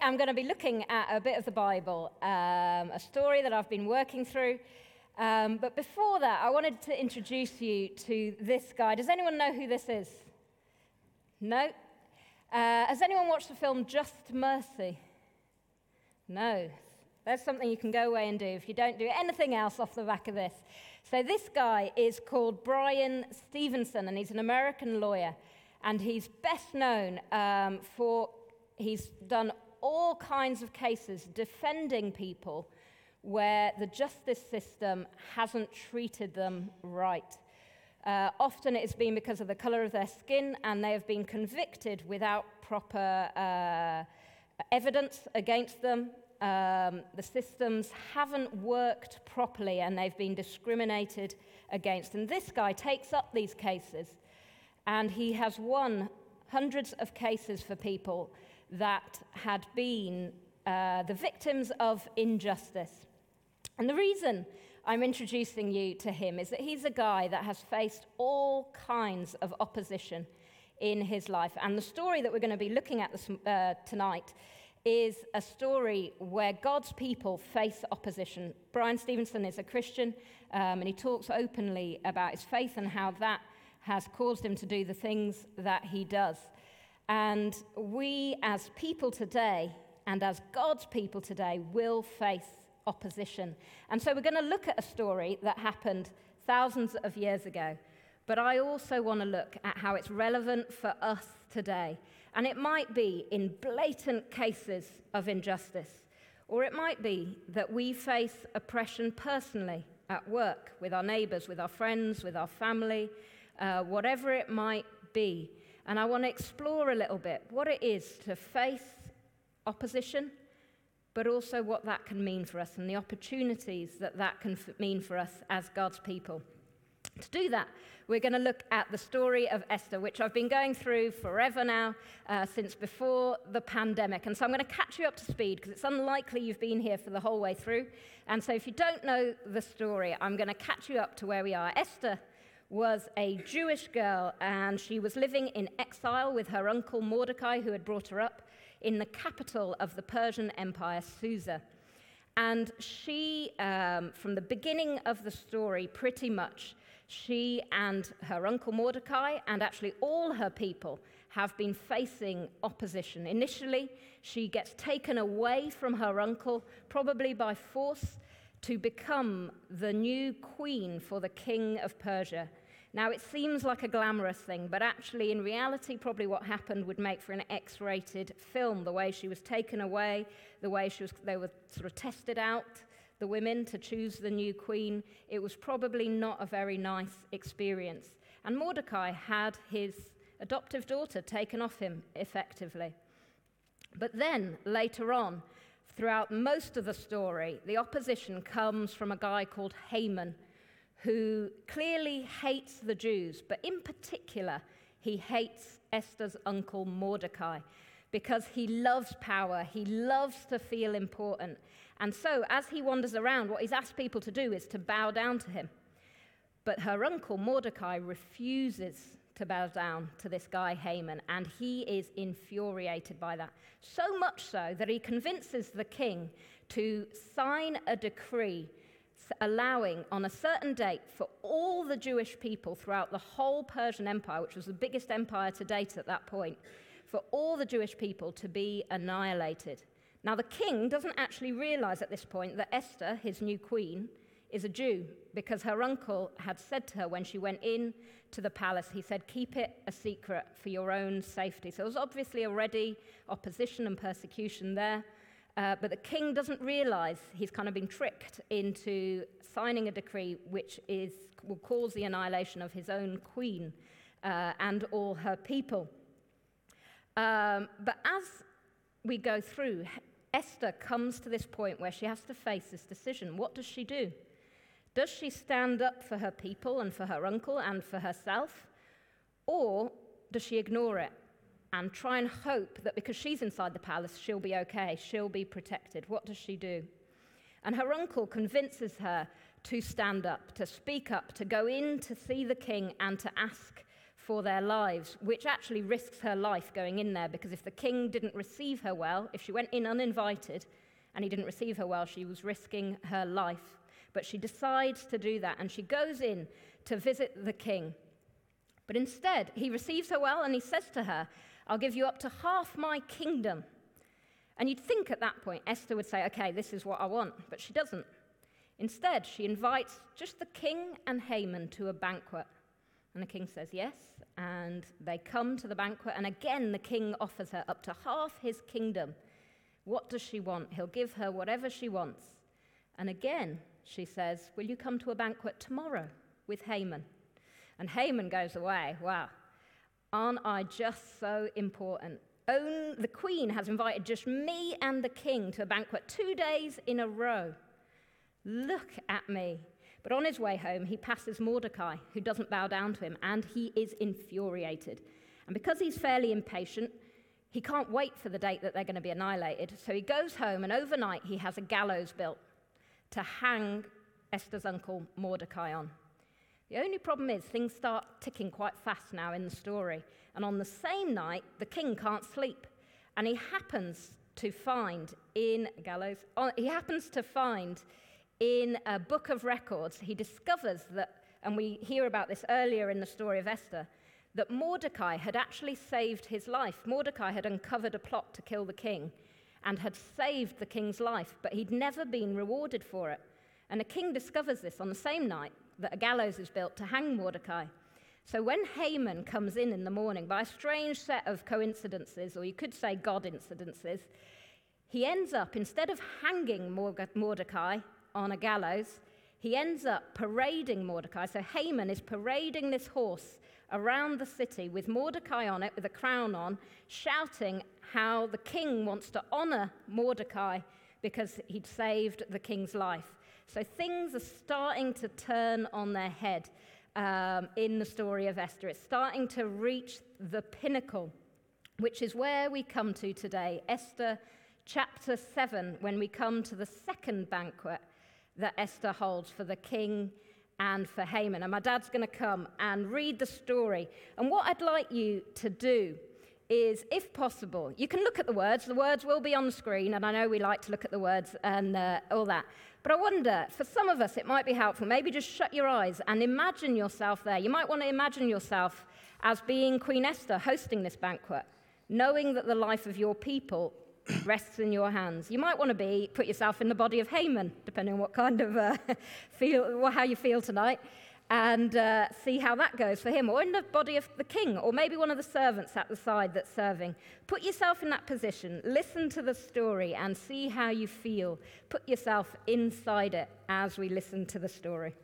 I'm going to be looking at a bit of the Bible, um, a story that I've been working through. Um, but before that, I wanted to introduce you to this guy. Does anyone know who this is? No? Uh, has anyone watched the film Just Mercy? No. There's something you can go away and do if you don't do anything else off the back of this. So, this guy is called Bryan Stevenson, and he's an American lawyer. And he's best known um, for, he's done all kinds of cases defending people where the justice system hasn't treated them right. Uh, often it's been because of the color of their skin, and they have been convicted without proper uh, evidence against them. Um, the systems haven't worked properly, and they've been discriminated against. And this guy takes up these cases, and he has won hundreds of cases for people that had been uh, the victims of injustice. And the reason I'm introducing you to him is that he's a guy that has faced all kinds of opposition in his life. And the story that we're going to be looking at this, uh, tonight is a story where God's people face opposition. Bryan Stevenson is a Christian, um, and he talks openly about his faith and how that has caused him to do the things that he does. And we, as people today, and as God's people today, will face opposition. And so we're going to look at a story that happened thousands of years ago. But I also want to look at how it's relevant for us today. And it might be in blatant cases of injustice, or it might be that we face oppression personally at work, with our neighbors, with our friends, with our family, uh, whatever it might be. And I want to explore a little bit what it is to face opposition but also what that can mean for us and the opportunities that that can f- mean for us as God's people. To do that, we're going to look at the story of Esther, which I've been going through forever now, uh, since before the pandemic. And so I'm going to catch you up to speed because it's unlikely you've been here for the whole way through. And so if you don't know the story, I'm going to catch you up to where we are. Esther was a Jewish girl, and she was living in exile with her uncle Mordecai, who had brought her up in the capital of the Persian Empire, Susa. And she, um, from the beginning of the story, pretty much, she and her uncle Mordecai, and actually all her people, have been facing opposition. Initially, she gets taken away from her uncle, probably by force, to become the new queen for the king of Persia. Now, it seems like a glamorous thing, but actually, in reality, probably what happened would make for an X rated film. The way she was taken away, the way she was, they were sort of tested out, the women, to choose the new queen. It was probably not a very nice experience. And Mordecai had his adoptive daughter taken off him effectively. But then, later on, throughout most of the story, the opposition comes from a guy called Haman who clearly hates the Jews, but in particular, he hates Esther's uncle Mordecai because he loves power, he loves to feel important. And so, as he wanders around, what he's asked people to do is to bow down to him. But her uncle Mordecai refuses to bow down to this guy Haman, and he is infuriated by that. So much so that he convinces the king to sign a decree allowing on a certain date for all the Jewish people throughout the whole Persian Empire, which was the biggest empire to date at that point, for all the Jewish people to be annihilated. Now, the king doesn't actually realize at this point that Esther, his new queen, is a Jew because her uncle had said to her when she went in to the palace, he said, Keep it a secret for your own safety. So there was obviously already opposition and persecution there. Uh, but the king doesn't realize he's kind of been tricked into signing a decree which is, will cause the annihilation of his own queen uh, and all her people. Um, but as we go through, Esther comes to this point where she has to face this decision. What does she do? Does she stand up for her people and for her uncle and for herself? Or does she ignore it and try and hope that because she's inside the palace, she'll be okay, she'll be protected. What does she do? And her uncle convinces her to stand up, to speak up, to go in to see the king and to ask for their lives, which actually risks her life going in there because if the king didn't receive her well, if she went in uninvited and he didn't receive her well, she was risking her life. But she decides to do that and she goes in to visit the king. But instead, he receives her well and he says to her, I'll give you up to half my kingdom. And you'd think at that point Esther would say, Okay, this is what I want. But she doesn't. Instead, she invites just the king and Haman to a banquet. And the king says yes. And they come to the banquet. And again, the king offers her up to half his kingdom. What does she want? He'll give her whatever she wants. And again, she says, Will you come to a banquet tomorrow with Haman? And Haman goes away. Wow. Aren't I just so important? Own, the queen has invited just me and the king to a banquet two days in a row. Look at me. But on his way home, he passes Mordecai, who doesn't bow down to him, and he is infuriated. And because he's fairly impatient, he can't wait for the date that they're going to be annihilated. So he goes home, and overnight, he has a gallows built to hang Esther's uncle Mordecai on. The only problem is things start ticking quite fast now in the story. And on the same night, the king can't sleep. And he happens to find in gallows, oh, he happens to find in a book of records, he discovers that, and we hear about this earlier in the story of Esther, that Mordecai had actually saved his life. Mordecai had uncovered a plot to kill the king and had saved the king's life, but he'd never been rewarded for it. And the king discovers this on the same night that a gallows is built to hang Mordecai. So when Haman comes in in the morning, by a strange set of coincidences, or you could say God incidences, he ends up, instead of hanging Mordecai on a gallows, he ends up parading Mordecai. So Haman is parading this horse around the city with Mordecai on it, with a crown on, shouting how the king wants to honor Mordecai because he'd saved the king's life. So things are starting to turn on their head um, in the story of Esther. It's starting to reach the pinnacle, which is where we come to today. Esther chapter 7, when we come to the second banquet that Esther holds for the king and for Haman. And my dad's going to come and read the story. And what I'd like you to do is, if possible, you can look at the words. The words will be on the screen, and I know we like to look at the words and uh, all that. But I wonder, for some of us, it might be helpful. Maybe just shut your eyes and imagine yourself there. You might want to imagine yourself as being Queen Esther hosting this banquet, knowing that the life of your people rests in your hands. You might want to be put yourself in the body of Haman, depending on what kind of uh, feel, how you feel tonight, and uh, see how that goes for him, or in the body of the king, or maybe one of the servants at the side that's serving. Put yourself in that position, listen to the story, and see how you feel. Put yourself inside it as we listen to the story.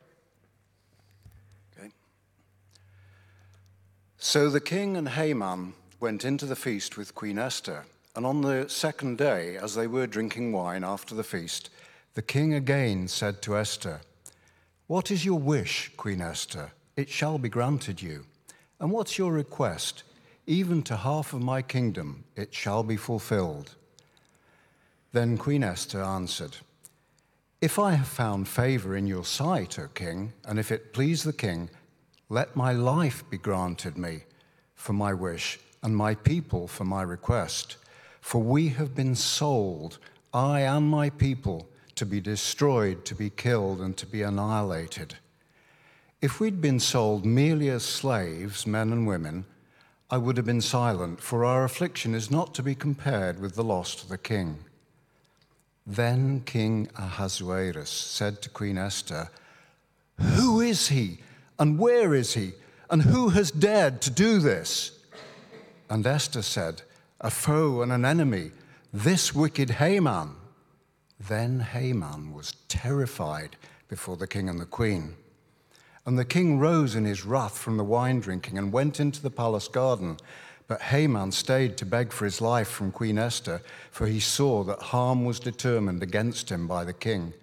Okay. So the king and Haman went into the feast with Queen Esther. And on the second day, as they were drinking wine after the feast, the king again said to Esther, What is your wish, Queen Esther? It shall be granted you. And what's your request? Even to half of my kingdom it shall be fulfilled. Then Queen Esther answered, If I have found favor in your sight, O king, and if it please the king, let my life be granted me for my wish, and my people for my request. For we have been sold, I and my people, to be destroyed, to be killed, and to be annihilated. If we'd been sold merely as slaves, men and women, I would have been silent, for our affliction is not to be compared with the loss to the king. Then King Ahasuerus said to Queen Esther, Who is he, and where is he, and who has dared to do this? And Esther said, a foe and an enemy, this wicked Haman. Then Haman was terrified before the king and the queen. And the king rose in his wrath from the wine drinking and went into the palace garden. But Haman stayed to beg for his life from Queen Esther, for he saw that harm was determined against him by the king.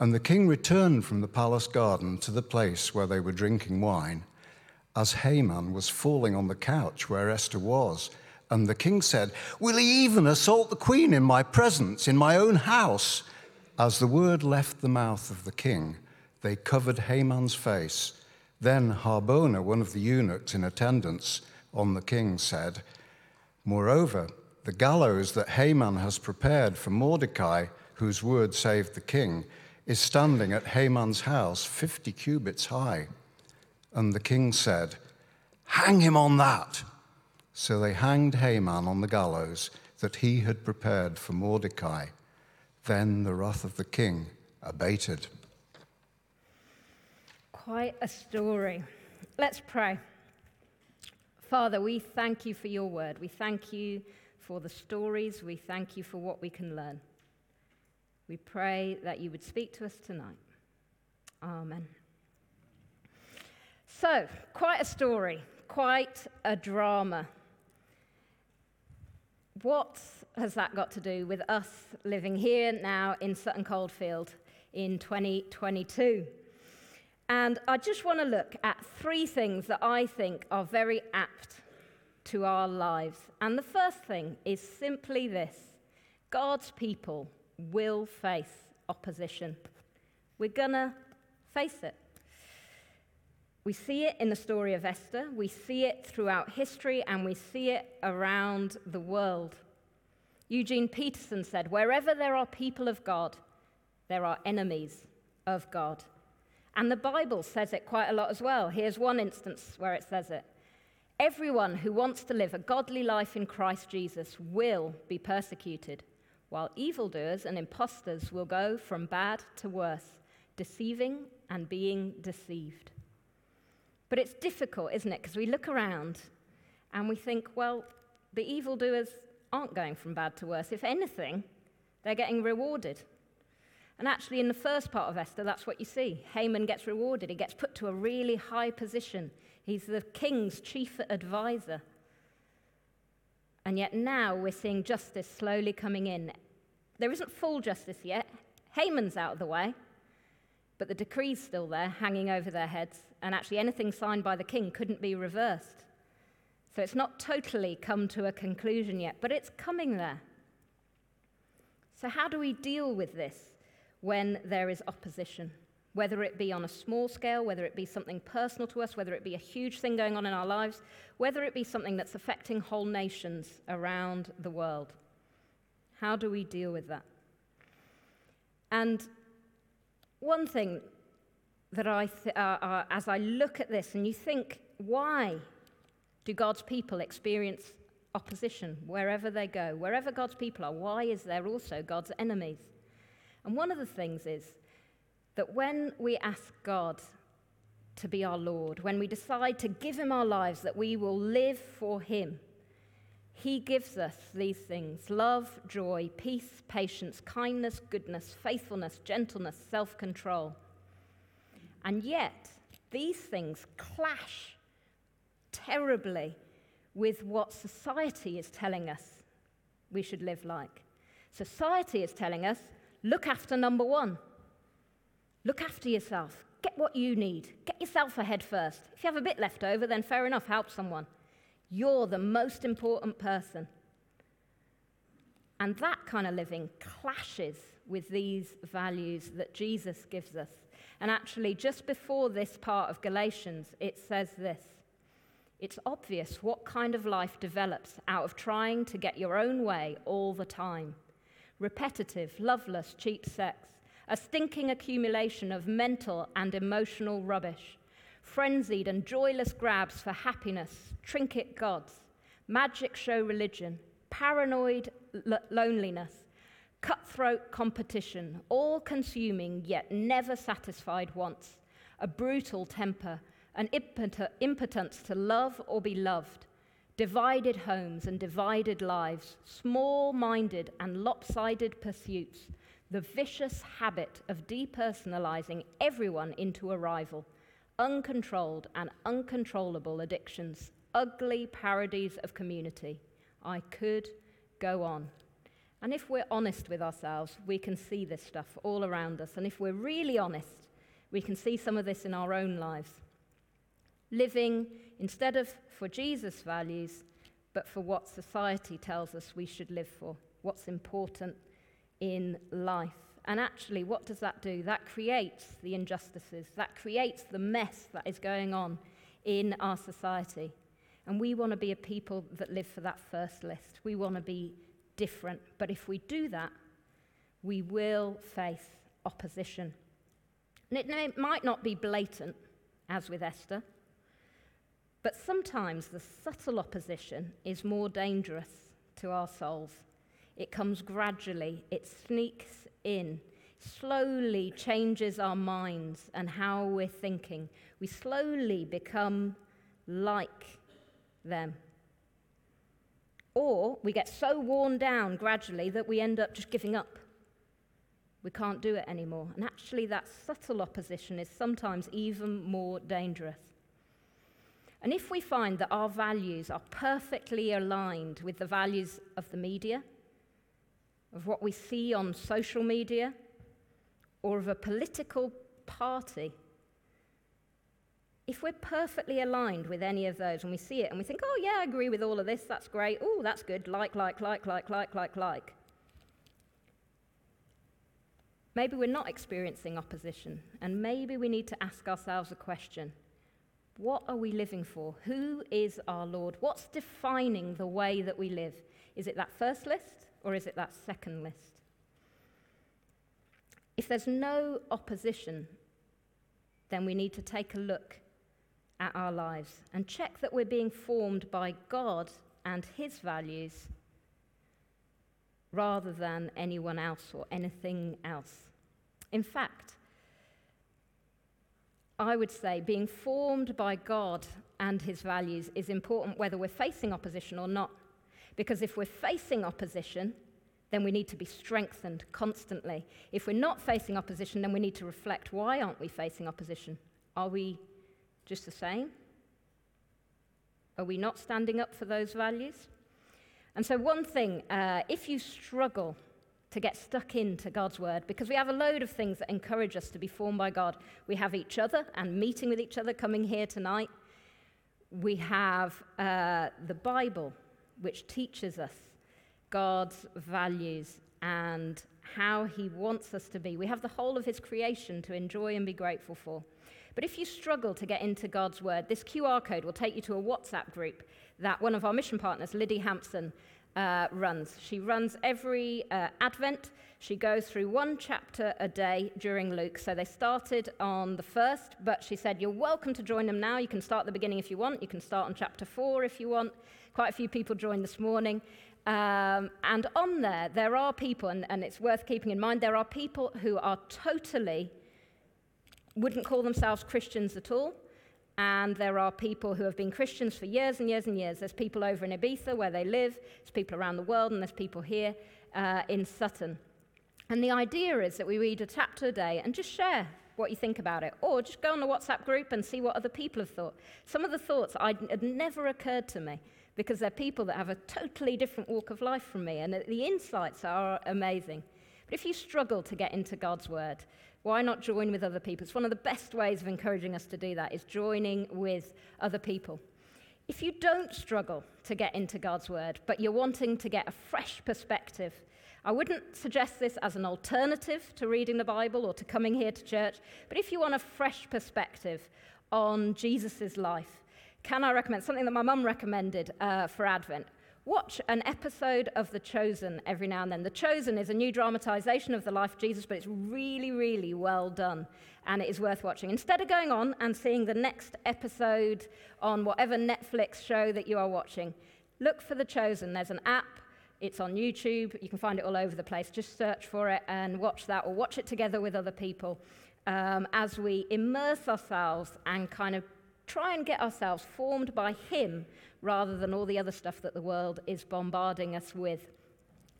And the king returned from the palace garden to the place where they were drinking wine, as Haman was falling on the couch where Esther was. And the king said, Will he even assault the queen in my presence, in my own house? As the word left the mouth of the king, they covered Haman's face. Then Harbona, one of the eunuchs in attendance on the king, said, Moreover, the gallows that Haman has prepared for Mordecai, whose word saved the king, is standing at Haman's house, 50 cubits high. And the king said, Hang him on that. So they hanged Haman on the gallows that he had prepared for Mordecai. Then the wrath of the king abated. Quite a story. Let's pray. Father, we thank you for your word. We thank you for the stories. We thank you for what we can learn. We pray that you would speak to us tonight. Amen. So, quite a story, quite a drama. What has that got to do with us living here now in Sutton Coldfield in 2022? And I just want to look at three things that I think are very apt to our lives. And the first thing is simply this God's people will face opposition. We're going to face it. We see it in the story of Esther, we see it throughout history, and we see it around the world. Eugene Peterson said, Wherever there are people of God, there are enemies of God. And the Bible says it quite a lot as well. Here's one instance where it says it Everyone who wants to live a godly life in Christ Jesus will be persecuted, while evildoers and impostors will go from bad to worse, deceiving and being deceived. But it's difficult, isn't it? Because we look around and we think, well, the evildoers aren't going from bad to worse. If anything, they're getting rewarded. And actually, in the first part of Esther, that's what you see. Haman gets rewarded, he gets put to a really high position. He's the king's chief advisor. And yet now we're seeing justice slowly coming in. There isn't full justice yet. Haman's out of the way, but the decree's still there, hanging over their heads and actually anything signed by the king couldn't be reversed. So it's not totally come to a conclusion yet, but it's coming there. So, how do we deal with this when there is opposition? Whether it be on a small scale, whether it be something personal to us, whether it be a huge thing going on in our lives, whether it be something that's affecting whole nations around the world. How do we deal with that? And one thing that I, th- uh, uh, as I look at this and you think, why do God's people experience opposition wherever they go? Wherever God's people are, why is there also God's enemies? And one of the things is that when we ask God to be our Lord, when we decide to give Him our lives, that we will live for Him, He gives us these things love, joy, peace, patience, kindness, goodness, faithfulness, gentleness, self control. And yet, these things clash terribly with what society is telling us we should live like. Society is telling us look after number one, look after yourself, get what you need, get yourself ahead first. If you have a bit left over, then fair enough, help someone. You're the most important person. And that kind of living clashes with these values that Jesus gives us. And actually, just before this part of Galatians, it says this It's obvious what kind of life develops out of trying to get your own way all the time repetitive, loveless, cheap sex, a stinking accumulation of mental and emotional rubbish, frenzied and joyless grabs for happiness, trinket gods, magic show religion, paranoid loneliness, cutthroat competition, all consuming yet never satisfied wants, a brutal temper, an impotence to love or be loved, divided homes and divided lives, small minded and lopsided pursuits, the vicious habit of depersonalizing everyone into a rival, uncontrolled and uncontrollable addictions, ugly parodies of community. I could go on. And if we're honest with ourselves, we can see this stuff all around us. And if we're really honest, we can see some of this in our own lives. Living instead of for Jesus' values, but for what society tells us we should live for, what's important in life. And actually, what does that do? That creates the injustices, that creates the mess that is going on in our society. And we want to be a people that live for that first list. We want to be different. But if we do that, we will face opposition. And it might not be blatant, as with Esther, but sometimes the subtle opposition is more dangerous to our souls. It comes gradually, it sneaks in, slowly changes our minds and how we're thinking. We slowly become like them. Or we get so worn down gradually that we end up just giving up. We can't do it anymore. And actually, that subtle opposition is sometimes even more dangerous. And if we find that our values are perfectly aligned with the values of the media, of what we see on social media, or of a political party, if we're perfectly aligned with any of those and we see it and we think, oh, yeah, I agree with all of this, that's great, oh, that's good, like, like, like, like, like, like, like, maybe we're not experiencing opposition and maybe we need to ask ourselves a question what are we living for? Who is our Lord? What's defining the way that we live? Is it that first list or is it that second list? If there's no opposition, then we need to take a look at our lives and check that we're being formed by God and His values rather than anyone else or anything else. In fact, I would say being formed by God and his values is important whether we're facing opposition or not. Because if we're facing opposition, then we need to be strengthened constantly. If we're not facing opposition, then we need to reflect why aren't we facing opposition? Are we just the same? Are we not standing up for those values? And so, one thing, uh, if you struggle to get stuck into God's word because we have a load of things that encourage us to be formed by God. We have each other and meeting with each other coming here tonight. We have uh, the Bible, which teaches us God's values and how he wants us to be. We have the whole of his creation to enjoy and be grateful for. But if you struggle to get into God's word, this QR code will take you to a WhatsApp group that one of our mission partners, Liddy Hampson, uh, runs. She runs every uh, Advent. She goes through one chapter a day during Luke. So they started on the first, but she said, You're welcome to join them now. You can start at the beginning if you want. You can start on chapter four if you want. Quite a few people joined this morning. Um, and on there, there are people, and, and it's worth keeping in mind, there are people who are totally, wouldn't call themselves Christians at all. And there are people who have been Christians for years and years and years. There's people over in Ibiza where they live, there's people around the world, and there's people here uh, in Sutton. And the idea is that we read a chapter a day and just share what you think about it, or just go on the WhatsApp group and see what other people have thought. Some of the thoughts I'd, had never occurred to me because they're people that have a totally different walk of life from me, and the insights are amazing. But if you struggle to get into God's Word, why not join with other people? It's one of the best ways of encouraging us to do that is joining with other people. If you don't struggle to get into God's word, but you're wanting to get a fresh perspective, I wouldn't suggest this as an alternative to reading the Bible or to coming here to church, but if you want a fresh perspective on Jesus' life, can I recommend something that my mum recommended uh, for Advent? Watch an episode of The Chosen every now and then. The Chosen is a new dramatization of the life of Jesus, but it's really, really well done, and it is worth watching. Instead of going on and seeing the next episode on whatever Netflix show that you are watching, look for The Chosen. There's an app, it's on YouTube, you can find it all over the place. Just search for it and watch that, or watch it together with other people um, as we immerse ourselves and kind of try and get ourselves formed by Him rather than all the other stuff that the world is bombarding us with.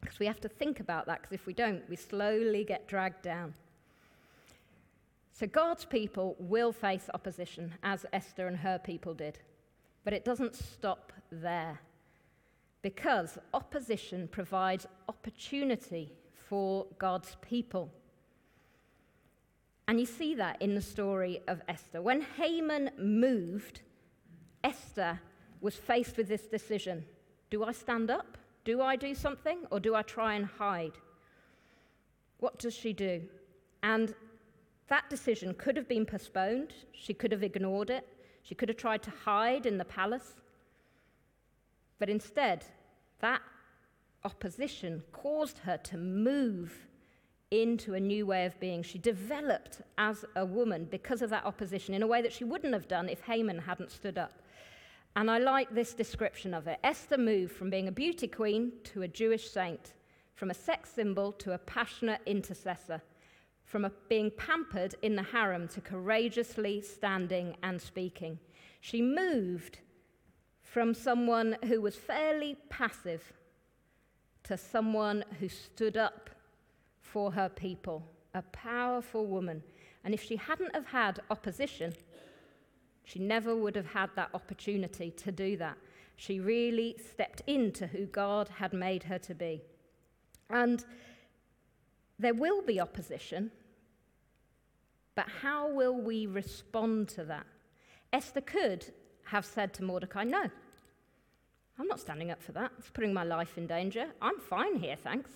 Because we have to think about that, because if we don't, we slowly get dragged down. So God's people will face opposition, as Esther and her people did. But it doesn't stop there. Because opposition provides opportunity for God's people. And you see that in the story of Esther. When Haman moved, Esther was faced with this decision Do I stand up? Do I do something? Or do I try and hide? What does she do? And that decision could have been postponed. She could have ignored it. She could have tried to hide in the palace. But instead, that opposition caused her to move into a new way of being. She developed as a woman because of that opposition in a way that she wouldn't have done if Haman hadn't stood up. And I like this description of it. Esther moved from being a beauty queen to a Jewish saint, from a sex symbol to a passionate intercessor, from a, being pampered in the harem to courageously standing and speaking. She moved from someone who was fairly passive to someone who stood up for her people, a powerful woman. And if she hadn't have had opposition, she never would have had that opportunity to do that. She really stepped into who God had made her to be. And there will be opposition, but how will we respond to that? Esther could have said to Mordecai, No, I'm not standing up for that. It's putting my life in danger. I'm fine here, thanks.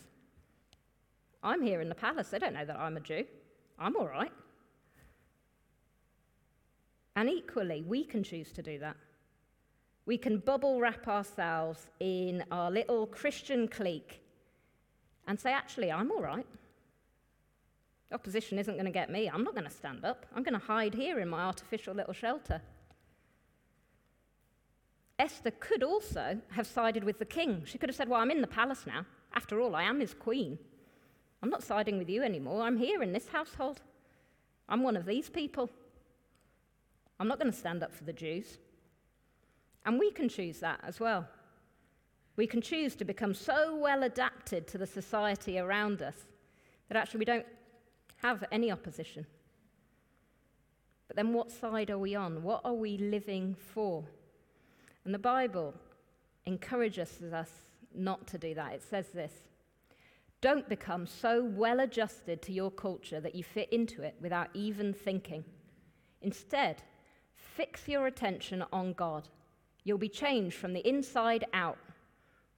I'm here in the palace. They don't know that I'm a Jew. I'm all right. And equally, we can choose to do that. We can bubble wrap ourselves in our little Christian clique and say, actually, I'm all right. Opposition isn't going to get me. I'm not going to stand up. I'm going to hide here in my artificial little shelter. Esther could also have sided with the king. She could have said, Well, I'm in the palace now. After all, I am his queen. I'm not siding with you anymore. I'm here in this household. I'm one of these people. I'm not going to stand up for the Jews. And we can choose that as well. We can choose to become so well adapted to the society around us that actually we don't have any opposition. But then what side are we on? What are we living for? And the Bible encourages us not to do that. It says this Don't become so well adjusted to your culture that you fit into it without even thinking. Instead, fix your attention on God. You'll be changed from the inside out.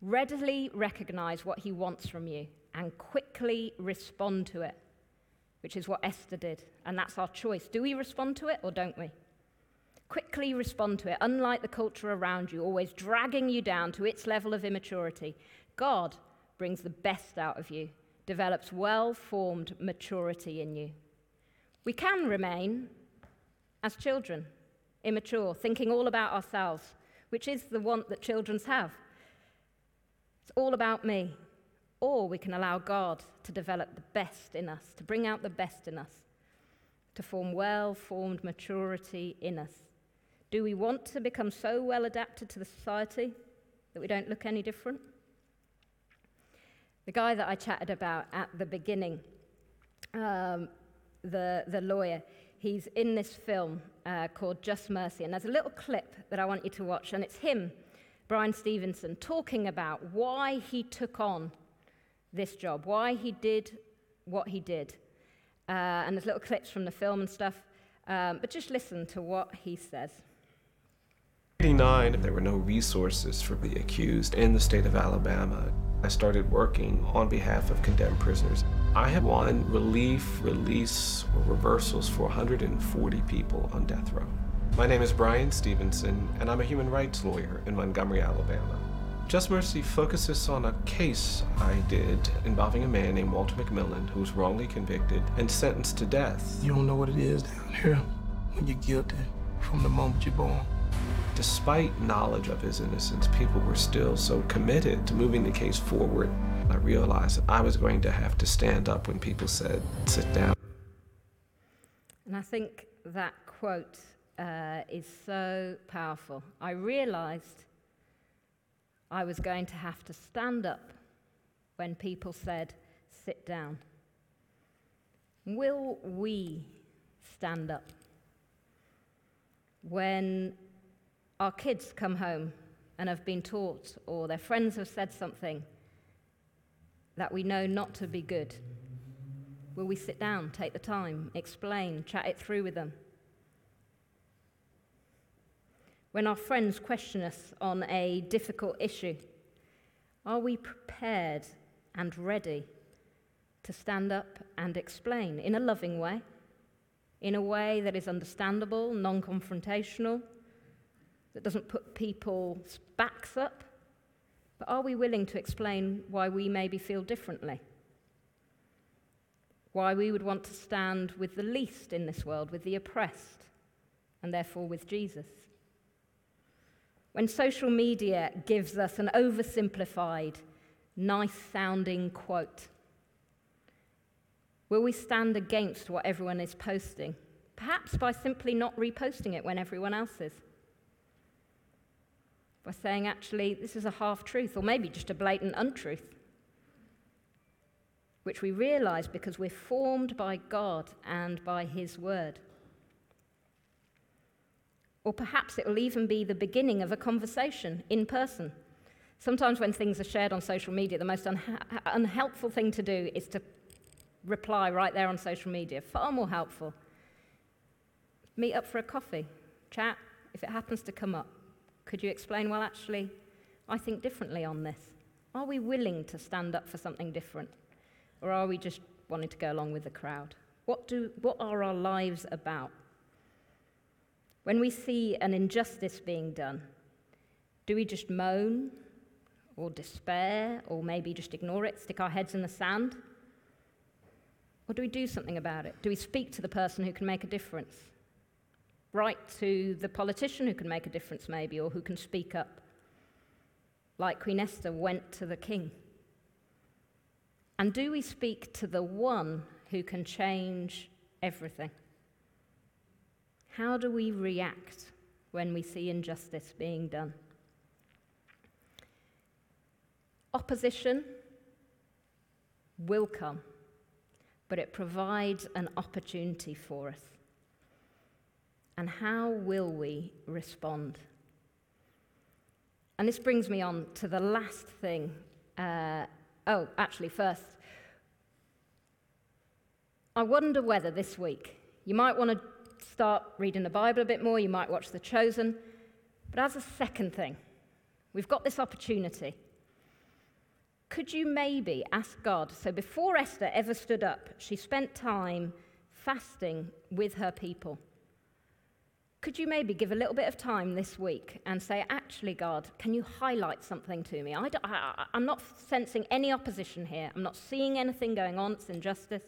Readily recognize what He wants from you and quickly respond to it, which is what Esther did. And that's our choice. Do we respond to it or don't we? Quickly respond to it, unlike the culture around you, always dragging you down to its level of immaturity. God brings the best out of you, develops well formed maturity in you. We can remain as children, immature, thinking all about ourselves, which is the want that children have. It's all about me. Or we can allow God to develop the best in us, to bring out the best in us, to form well formed maturity in us. Do we want to become so well adapted to the society that we don't look any different? The guy that I chatted about at the beginning, um, the, the lawyer, he's in this film uh, called Just Mercy. And there's a little clip that I want you to watch, and it's him, Bryan Stevenson, talking about why he took on this job, why he did what he did. Uh, and there's little clips from the film and stuff. Um, but just listen to what he says. 1989, there were no resources for the accused in the state of Alabama. I started working on behalf of condemned prisoners. I have won relief, release, or reversals for 140 people on death row. My name is Bryan Stevenson, and I'm a human rights lawyer in Montgomery, Alabama. Just Mercy focuses on a case I did involving a man named Walter McMillian who was wrongly convicted and sentenced to death. You don't know what it is down here when you're guilty from the moment you're born. Despite knowledge of his innocence, people were still so committed to moving the case forward. I realized I was going to have to stand up when people said, sit down. And I think that quote uh, is so powerful. I realized I was going to have to stand up when people said, sit down. Will we stand up when our kids come home and have been taught, or their friends have said something that we know not to be good? Will we sit down, take the time, explain, chat it through with them? When our friends question us on a difficult issue, are we prepared and ready to stand up and explain in a loving way, in a way that is understandable, non confrontational, that doesn't put people's backs up? But are we willing to explain why we maybe feel differently? Why we would want to stand with the least in this world, with the oppressed, and therefore with Jesus? When social media gives us an oversimplified, nice sounding quote, will we stand against what everyone is posting? Perhaps by simply not reposting it when everyone else is by saying, actually, this is a half truth, or maybe just a blatant untruth, which we realize because we're formed by God and by His Word. Or perhaps it will even be the beginning of a conversation in person. Sometimes, when things are shared on social media, the most unha- unhelpful thing to do is to reply right there on social media. Far more helpful. Meet up for a coffee, chat, if it happens to come up. Could you explain, well, actually, I think differently on this? Are we willing to stand up for something different? Or are we just wanting to go along with the crowd? What, do, what are our lives about? When we see an injustice being done, do we just moan or despair or maybe just ignore it, stick our heads in the sand? Or do we do something about it? Do we speak to the person who can make a difference? Write to the politician who can make a difference, maybe, or who can speak up. Like Queen Esther went to the king. And do we speak to the one who can change everything? How do we react when we see injustice being done? Opposition will come, but it provides an opportunity for us. And how will we respond? And this brings me on to the last thing. Uh, oh, actually, first, I wonder whether this week you might want to start reading the Bible a bit more, you might watch The Chosen. But as a second thing, we've got this opportunity. Could you maybe ask God? So before Esther ever stood up, she spent time fasting with her people. Could you maybe give a little bit of time this week and say, actually, God, can you highlight something to me? I am not sensing any opposition here. I'm not seeing anything going on. It's injustice.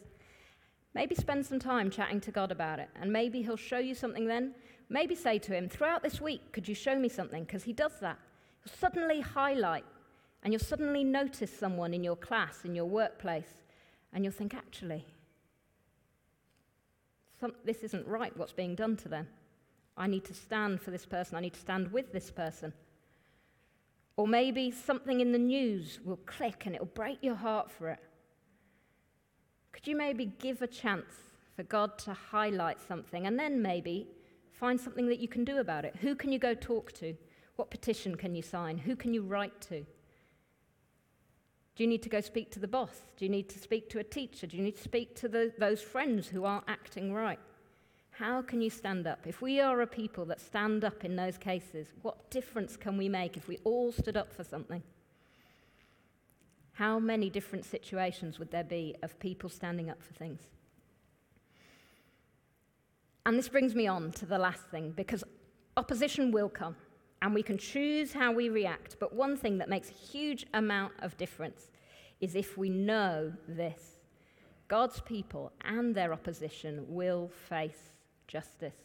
Maybe spend some time chatting to God about it, and maybe He'll show you something then. Maybe say to Him, throughout this week, could you show me something? Because He does that. He'll suddenly highlight, and you'll suddenly notice someone in your class, in your workplace, and you'll think, actually, some, this isn't right what's being done to them. I need to stand for this person. I need to stand with this person. Or maybe something in the news will click and it'll break your heart for it. Could you maybe give a chance for God to highlight something and then maybe find something that you can do about it? Who can you go talk to? What petition can you sign? Who can you write to? Do you need to go speak to the boss? Do you need to speak to a teacher? Do you need to speak to the, those friends who aren't acting right? How can you stand up? If we are a people that stand up in those cases, what difference can we make if we all stood up for something? How many different situations would there be of people standing up for things? And this brings me on to the last thing because opposition will come and we can choose how we react. But one thing that makes a huge amount of difference is if we know this God's people and their opposition will face justice.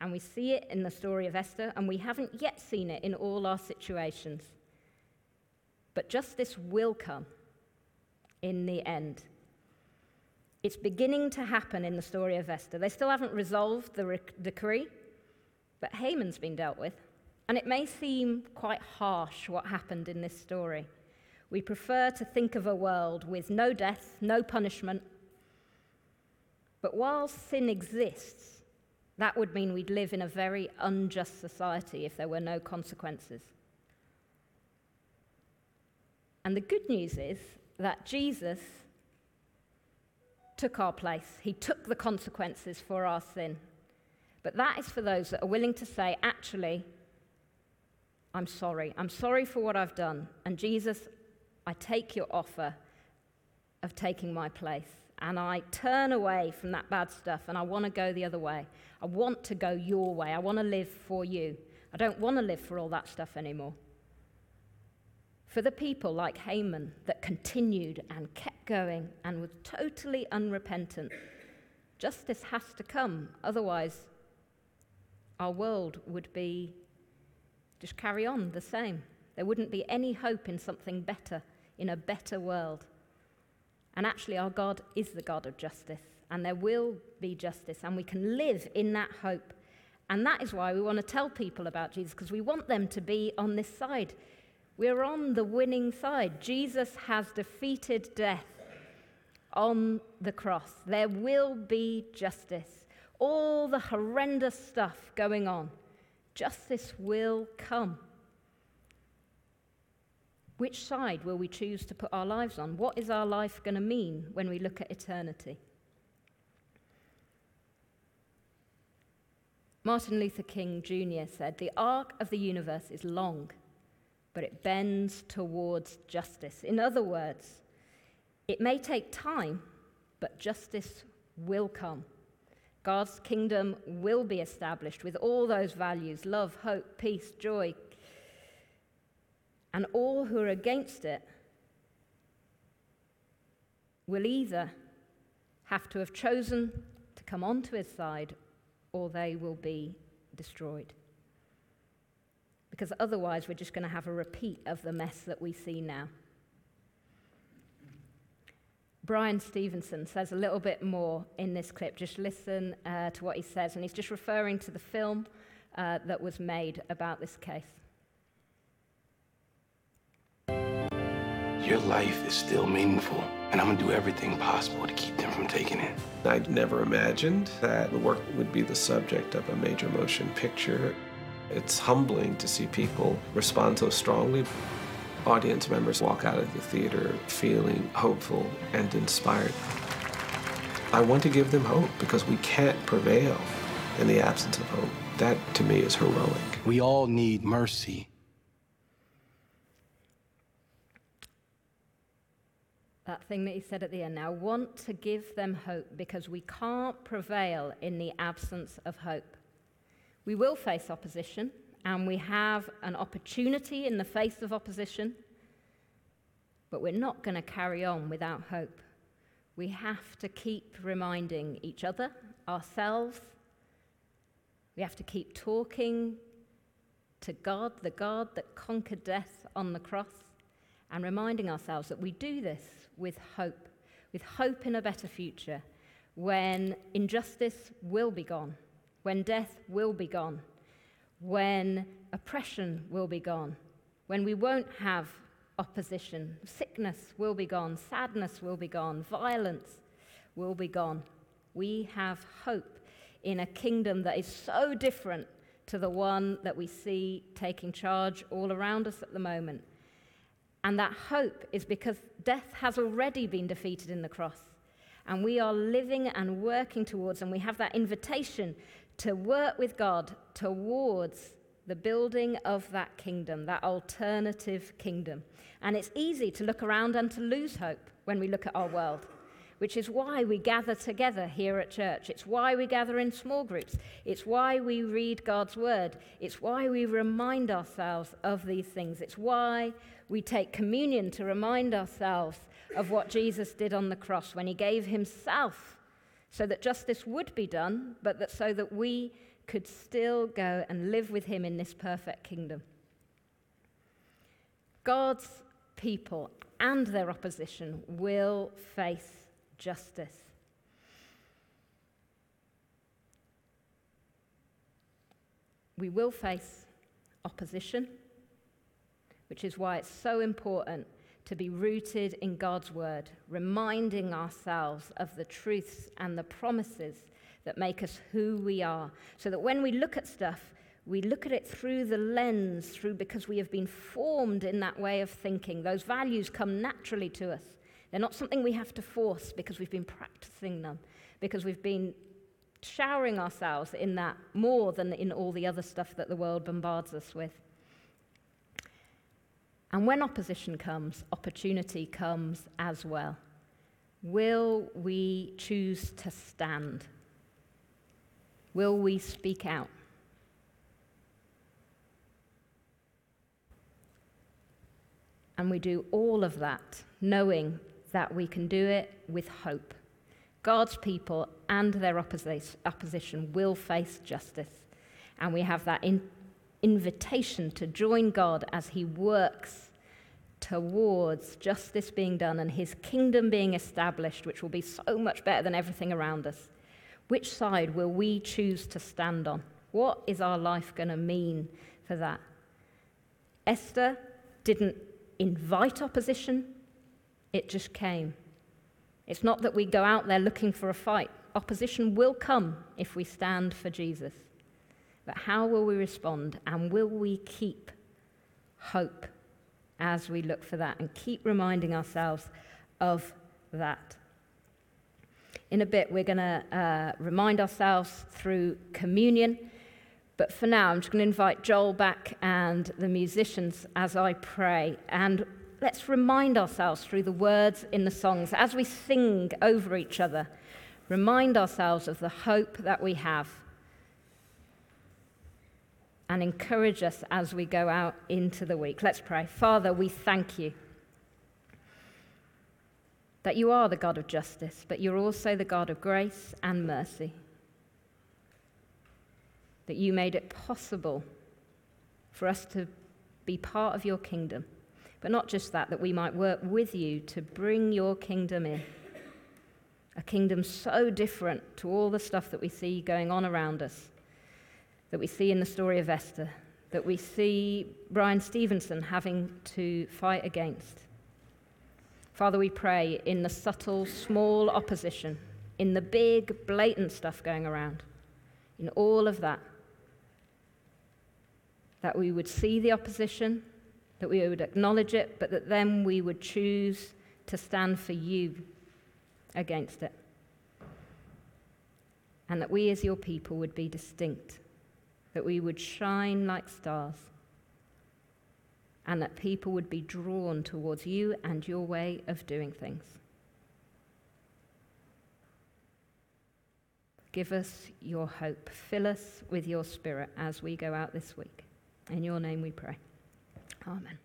And we see it in the story of Esther, and we haven't yet seen it in all our situations. But justice will come in the end. It's beginning to happen in the story of Esther. They still haven't resolved the decree, but Haman's been dealt with. And it may seem quite harsh what happened in this story. We prefer to think of a world with no death, no punishment. But while sin exists, that would mean we'd live in a very unjust society if there were no consequences. And the good news is that Jesus took our place, He took the consequences for our sin. But that is for those that are willing to say, actually, I'm sorry. I'm sorry for what I've done. And Jesus, I take your offer of taking my place. And I turn away from that bad stuff and I want to go the other way. I want to go your way. I want to live for you. I don't want to live for all that stuff anymore. For the people like Haman that continued and kept going and was totally unrepentant, justice has to come. Otherwise, our world would be just carry on the same. There wouldn't be any hope in something better, in a better world. And actually, our God is the God of justice, and there will be justice, and we can live in that hope. And that is why we want to tell people about Jesus, because we want them to be on this side. We're on the winning side. Jesus has defeated death on the cross. There will be justice. All the horrendous stuff going on, justice will come. Which side will we choose to put our lives on? What is our life going to mean when we look at eternity? Martin Luther King Jr. said, The arc of the universe is long, but it bends towards justice. In other words, it may take time, but justice will come. God's kingdom will be established with all those values love, hope, peace, joy, and all who are against it will either have to have chosen to come onto his side or they will be destroyed. Because otherwise, we're just going to have a repeat of the mess that we see now. Bryan Stevenson says a little bit more in this clip. Just listen uh, to what he says, and he's just referring to the film uh, that was made about this case. Your life is still meaningful, and I'm gonna do everything possible to keep them from taking it. I never imagined that the work would be the subject of a major motion picture. It's humbling to see people respond so strongly. Audience members walk out of the theater feeling hopeful and inspired. I want to give them hope because we can't prevail in the absence of hope. That to me is heroic. We all need mercy. That thing that he said at the end. Now, want to give them hope because we can't prevail in the absence of hope. We will face opposition, and we have an opportunity in the face of opposition, but we're not going to carry on without hope. We have to keep reminding each other, ourselves. We have to keep talking to God, the God that conquered death on the cross, and reminding ourselves that we do this with hope, with hope in a better future, when injustice will be gone, when death will be gone, when oppression will be gone, when we won't have opposition, sickness will be gone, sadness will be gone, violence will be gone. We have hope in a kingdom that is so different to the one that we see taking charge all around us at the moment. And that hope is because death has already been defeated in the cross. And we are living and working towards, and we have that invitation to work with God towards the building of that kingdom, that alternative kingdom. And it's easy to look around and to lose hope when we look at our world which is why we gather together here at church. It's why we gather in small groups. It's why we read God's word. It's why we remind ourselves of these things. It's why we take communion to remind ourselves of what Jesus did on the cross when he gave himself so that justice would be done, but that so that we could still go and live with him in this perfect kingdom. God's people and their opposition will face justice. We will face opposition, which is why it's so important to be rooted in God's word, reminding ourselves of the truths and the promises that make us who we are, so that when we look at stuff, we look at it through the lens, through because we have been formed in that way of thinking. Those values come naturally to us. They're not something we have to force because we've been practicing them, because we've been showering ourselves in that more than in all the other stuff that the world bombards us with. And when opposition comes, opportunity comes as well. Will we choose to stand? Will we speak out? And we do all of that knowing that we can do it with hope. God's people and their opposition will face justice. And we have that in- invitation to join God as He works towards justice being done and His kingdom being established, which will be so much better than everything around us. Which side will we choose to stand on? What is our life going to mean for that? Esther didn't invite opposition, it just came. It's not that we go out there looking for a fight. Opposition will come if we stand for Jesus. But how will we respond? And will we keep hope as we look for that and keep reminding ourselves of that? In a bit, we're going to uh, remind ourselves through communion. But for now, I'm just going to invite Joel back and the musicians as I pray. And let's remind ourselves through the words in the songs, as we sing over each other, remind ourselves of the hope that we have and encourage us as we go out into the week. Let's pray. Father, we thank you that you are the God of justice, but you're also the God of grace and mercy. That you made it possible for us to be part of your kingdom but not just that, that we might work with you to bring your kingdom in. A kingdom so different to all the stuff that we see going on around us, that we see in the story of Esther, that we see Bryan Stevenson having to fight against. Father, we pray in the subtle, small opposition, in the big, blatant stuff going around, in all of that, that we would see the opposition, that we would acknowledge it, but that then we would choose to stand for you against it. And that we as your people would be distinct, that we would shine like stars, and that people would be drawn towards you and your way of doing things. Give us your hope. Fill us with your spirit as we go out this week. In your name we pray. Amen.